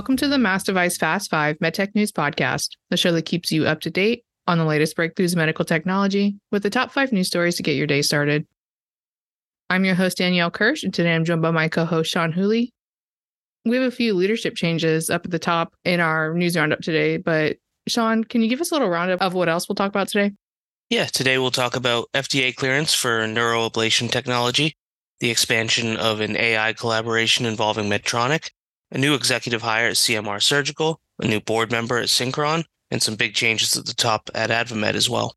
Welcome to the Mass Device Fast 5 MedTech News Podcast, the show that keeps you up to date on the latest breakthroughs in medical technology with the top five news stories to get your day started. I'm your host, Danielle Kirsh, and today I'm joined by my co host, Sean Whooley. We have a few leadership changes up at the top in our news roundup today, but Sean, can you give us a little roundup of what else we'll talk about today? Yeah, today we'll talk about FDA clearance for neuroablation technology, the expansion of an AI collaboration involving Medtronic, a new executive hire at CMR Surgical, a new board member at Synchron, and some big changes at the top at AdvaMed as well.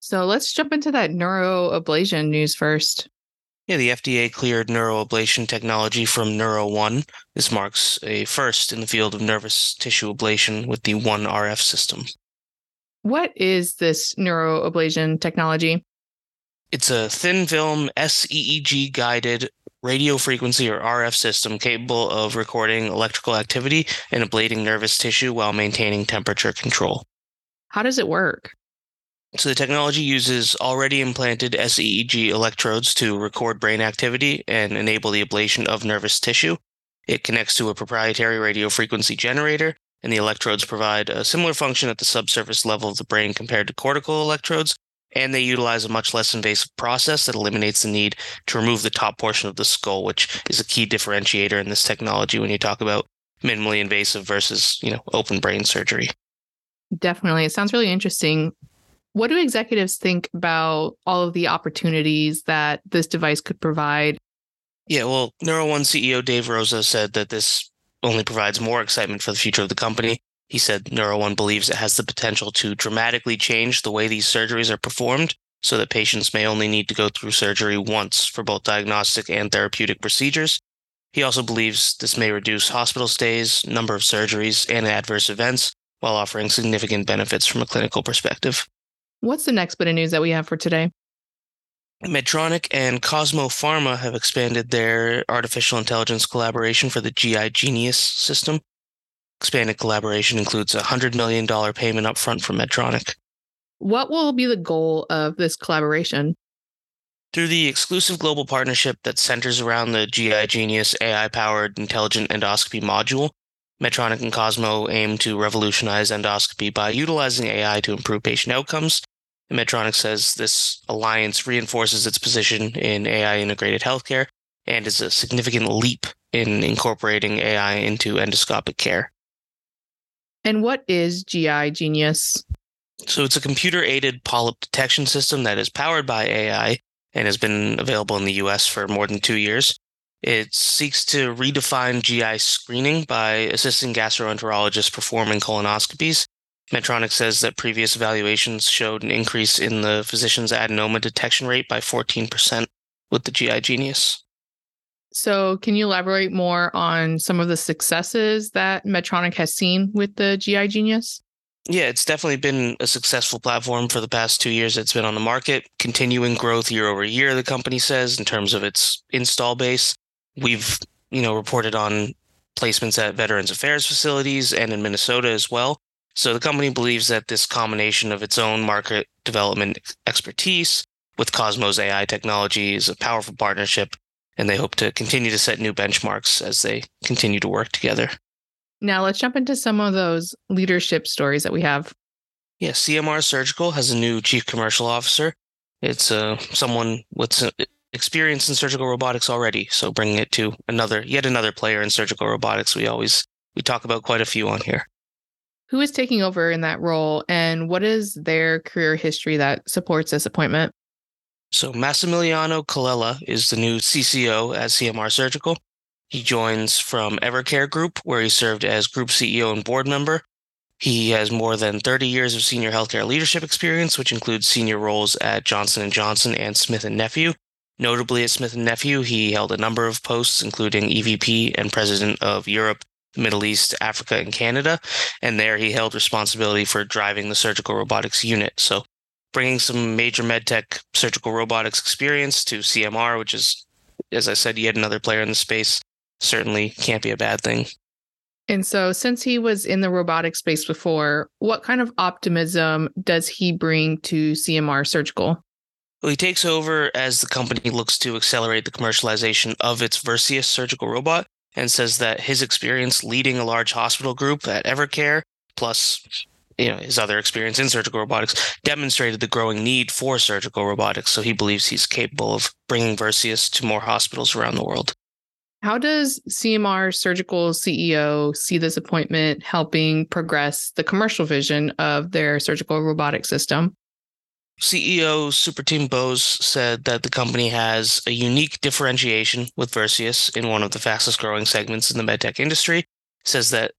So let's jump into that neuroablation news first. Yeah, the FDA cleared neuroablation technology from NeuroOne. This marks a first in the field of nervous tissue ablation with the One RF system. What is this neuroablation technology? It's a thin film SEEG guided radio frequency or RF system capable of recording electrical activity and ablating nervous tissue while maintaining temperature control. How does it work? So the technology uses already implanted SEEG electrodes to record brain activity and enable the ablation of nervous tissue. It connects to a proprietary radio frequency generator, and the electrodes provide a similar function at the subsurface level of the brain compared to cortical electrodes, and they utilize a much less invasive process that eliminates the need to remove the top portion of the skull, which is a key differentiator in this technology when you talk about minimally invasive versus, you know, open brain surgery. Definitely. It sounds really interesting. What do executives think about all of the opportunities that this device could provide? Yeah, well, NeuroOne CEO Dave Rosa said that this only provides more excitement for the future of the company. He said NeuroOne believes it has the potential to dramatically change the way these surgeries are performed so that patients may only need to go through surgery once for both diagnostic and therapeutic procedures. He also believes this may reduce hospital stays, number of surgeries, and adverse events while offering significant benefits from a clinical perspective. What's the next bit of news that we have for today? Medtronic and Cosmo Pharma have expanded their artificial intelligence collaboration for the GI Genius system. Expanded collaboration includes a $100 million payment upfront from Medtronic. What will be the goal of this collaboration? Through the exclusive global partnership that centers around the GI Genius AI powered intelligent endoscopy module, Medtronic and Cosmo aim to revolutionize endoscopy by utilizing AI to improve patient outcomes Medtronic says this alliance reinforces its position in AI integrated healthcare and is a significant leap in incorporating AI into endoscopic care. And what is GI Genius? So it's a computer aided polyp detection system that is powered by AI and has been available in the US for more than two years. It seeks to redefine GI screening by assisting gastroenterologists performing colonoscopies Medtronic says that previous evaluations showed an increase in the physician's adenoma detection rate by 14% with the GI Genius. So, can you elaborate more on some of the successes that Medtronic has seen with the GI Genius? Yeah, it's definitely been a successful platform for the past two years it's been on the market, continuing growth year over year, the company says, in terms of its install base. We've, you know, reported on placements at Veterans Affairs facilities and in Minnesota as well. So the company believes that this combination of its own market development expertise with Cosmo's AI technology is a powerful partnership, and they hope to continue to set new benchmarks as they continue to work together. Now let's jump into some of those leadership stories that we have. Yeah, CMR Surgical has a new chief commercial officer. It's uh, someone with experience in surgical robotics already, so bringing it to another, yet another player in surgical robotics. We always we talk about quite a few on here. Who is taking over in that role, and what is their career history that supports this appointment? So, Massimiliano Colella is the new CCO at CMR Surgical. He joins from Evercare Group, where he served as group CEO and board member. He has more than 30 years of senior healthcare leadership experience, which includes senior roles at Johnson & Johnson and Smith & Nephew. Notably at Smith & Nephew, he held a number of posts, including EVP and President of Europe Middle East, Africa, and Canada. And there he held responsibility for driving the surgical robotics unit. So bringing some major medtech surgical robotics experience to CMR, which is, as I said, yet another player in the space, certainly can't be a bad thing. And so, since he was in the robotic space before, what kind of optimism does he bring to CMR Surgical? Well, he takes over as the company looks to accelerate the commercialization of its Versius surgical robot, and says that his experience leading a large hospital group at Evercare, plus you know his other experience in surgical robotics, demonstrated the growing need for surgical robotics. So he believes he's capable of bringing Versius to more hospitals around the world. How does CMR Surgical CEO see this appointment helping progress the commercial vision of their surgical robotic system? CEO Super Team Bose said that the company has a unique differentiation with Versius in one of the fastest growing segments in the medtech industry. Says that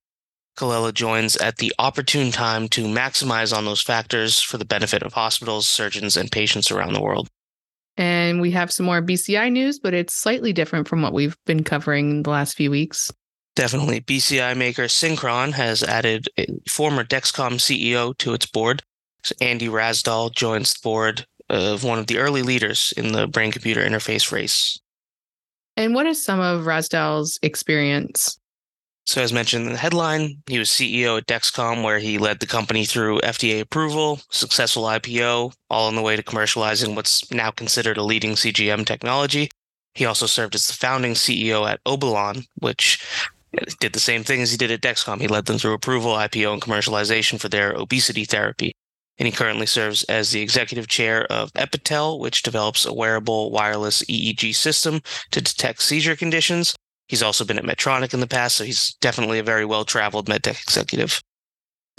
Colella joins at the opportune time to maximize on those factors for the benefit of hospitals, surgeons, and patients around the world. And we have some more BCI news, but it's slightly different from what we've been covering the last few weeks. Definitely. BCI maker Synchron has added a former Dexcom CEO to its board. So Andy Rasdal joins the board of one of the early leaders in the brain computer interface race. And what is some of Rasdal's experience? So, as mentioned in the headline, he was CEO at Dexcom, where he led the company through FDA approval, successful IPO, all on the way to commercializing what's now considered a leading CGM technology. He also served as the founding CEO at Obalon, which did the same thing as he did at Dexcom. He led them through approval, IPO, and commercialization for their obesity therapy. And he currently serves as the executive chair of Epitel, which develops a wearable wireless EEG system to detect seizure conditions He's also been at Medtronic in the past, so he's definitely a very well traveled medtech executive.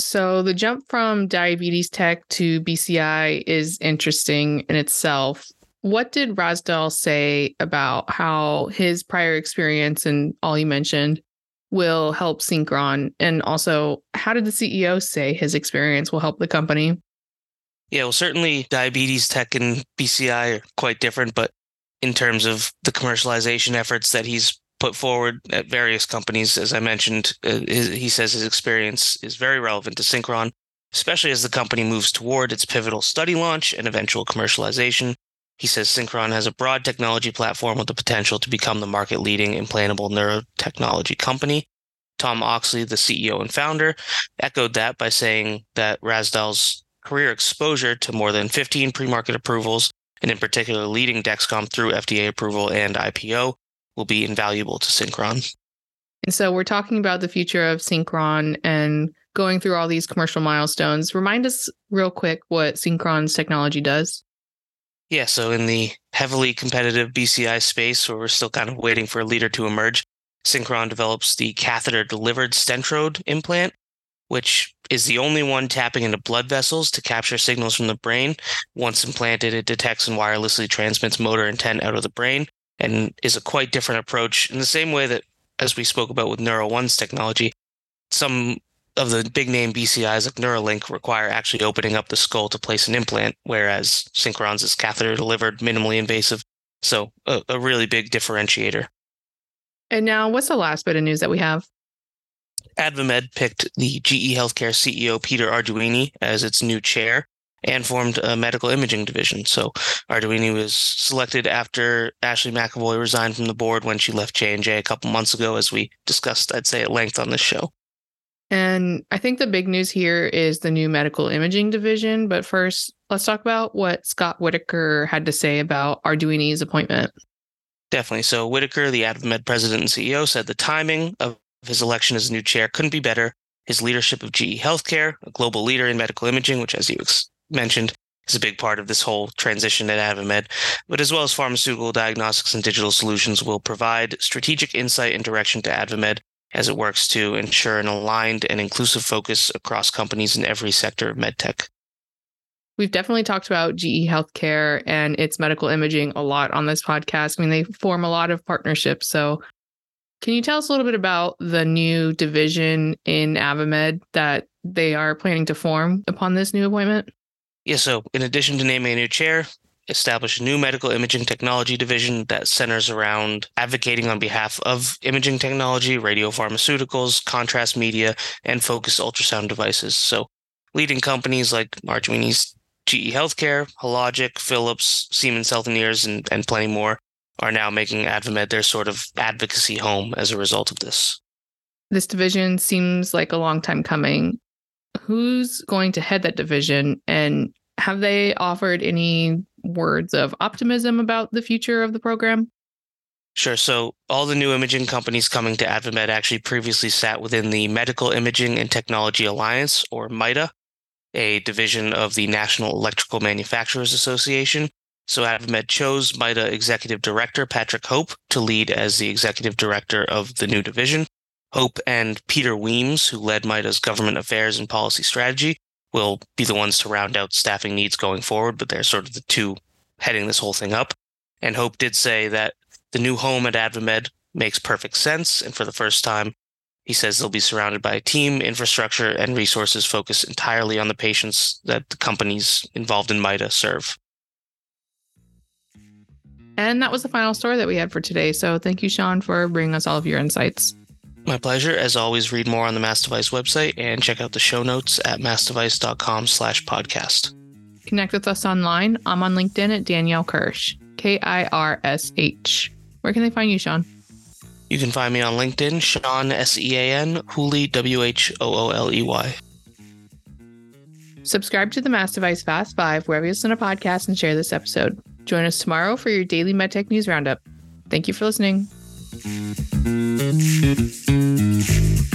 So the jump from diabetes tech to BCI is interesting in itself. What did Rasdal say about how his prior experience and all you mentioned will help Synchron? And also, how did the CEO say his experience will help the company? Yeah, well, certainly diabetes tech and BCI are quite different, but in terms of the commercialization efforts that he's put forward at various companies. As I mentioned, uh, his, he says his experience is very relevant to Synchron, especially as the company moves toward its pivotal study launch and eventual commercialization. He says Synchron has a broad technology platform with the potential to become the market leading implantable neurotechnology company. Tom Oxley, the CEO and founder, echoed that by saying that Rasdal's career exposure to more than 15 pre market approvals, and in particular leading Dexcom through FDA approval and IPO, will be invaluable to Synchron. And so we're talking about the future of Synchron and going through all these commercial milestones. Remind us real quick what Synchron's technology does. Yeah, so in the heavily competitive BCI space, where we're still kind of waiting for a leader to emerge, Synchron develops the catheter delivered stentrode implant, which is the only one tapping into blood vessels to capture signals from the brain. Once implanted, it detects and wirelessly transmits motor intent out of the brain, and is a quite different approach in the same way that as we spoke about with Neuro One's technology, some of the big name BCIs like Neuralink require actually opening up the skull to place an implant, whereas Synchron's is catheter delivered, minimally invasive. So a, a really big differentiator. And now, what's the last bit of news that we have? AdvaMed picked the GE Healthcare CEO Peter Arduini as its new chair and formed a medical imaging division. So Arduini was selected after Ashley McEvoy resigned from the board when she left J&J a couple months ago, as we discussed, I'd say, at length on this show. And I think the big news here is the new medical imaging division. But first, let's talk about what Scott Whitaker had to say about Arduini's appointment. Definitely. So Whitaker, the AdvaMed president and CEO, said the timing of his election as new chair couldn't be better. His leadership of GE Healthcare, a global leader in medical imaging, which, as you ex- mentioned is a big part of this whole transition at AdvaMed, but as well as pharmaceutical diagnostics and digital solutions will provide strategic insight and direction to AdvaMed as it works to ensure an aligned and inclusive focus across companies in every sector of medtech. We've definitely talked about GE Healthcare and its medical imaging a lot on this podcast. I mean, they form a lot of partnerships. So, can you tell us a little bit about the new division in AdvaMed that they are planning to form upon this new appointment? Yeah, so in addition to naming a new chair, establish a new medical imaging technology division that centers around advocating on behalf of imaging technology, radiopharmaceuticals, contrast media, and focused ultrasound devices. So leading companies like Arduini's GE Healthcare, Hologic, Philips, Siemens Healthineers, and, and plenty more are now making AdvaMed their sort of advocacy home as a result of this. This division seems like a long time coming who's going to head that division and have they offered any words of optimism about the future of the program? Sure. So all the new imaging companies coming to AdvaMed actually previously sat within the Medical Imaging and Technology Alliance, or MITA, a division of the National Electrical Manufacturers Association. So AdvaMed chose MITA Executive Director Patrick Hope to lead as the Executive Director of the new division. Hope and Peter Weems, who led MITA's government affairs and policy strategy, will be the ones to round out staffing needs going forward, but they're sort of the two heading this whole thing up. And Hope did say that the new home at AdvaMed makes perfect sense. And for the first time, he says they'll be surrounded by a team, infrastructure, and resources focused entirely on the patients that the companies involved in MITA serve. And that was the final story that we had for today. So thank you, Sean, for bringing us all of your insights. My pleasure. As always, read more on the Mass Device website and check out the show notes at massdevice.com slash podcast. Connect with us online. I'm on LinkedIn at Danielle Kirsh, K I R S H. Where can they find you, Sean? You can find me on LinkedIn, Sean S E A N, Whooley W H O O L E Y. Subscribe to the Mass Device Fast Five wherever you listen to podcasts and share this episode. Join us tomorrow for your daily MedTech News Roundup. Thank you for listening. Thank you.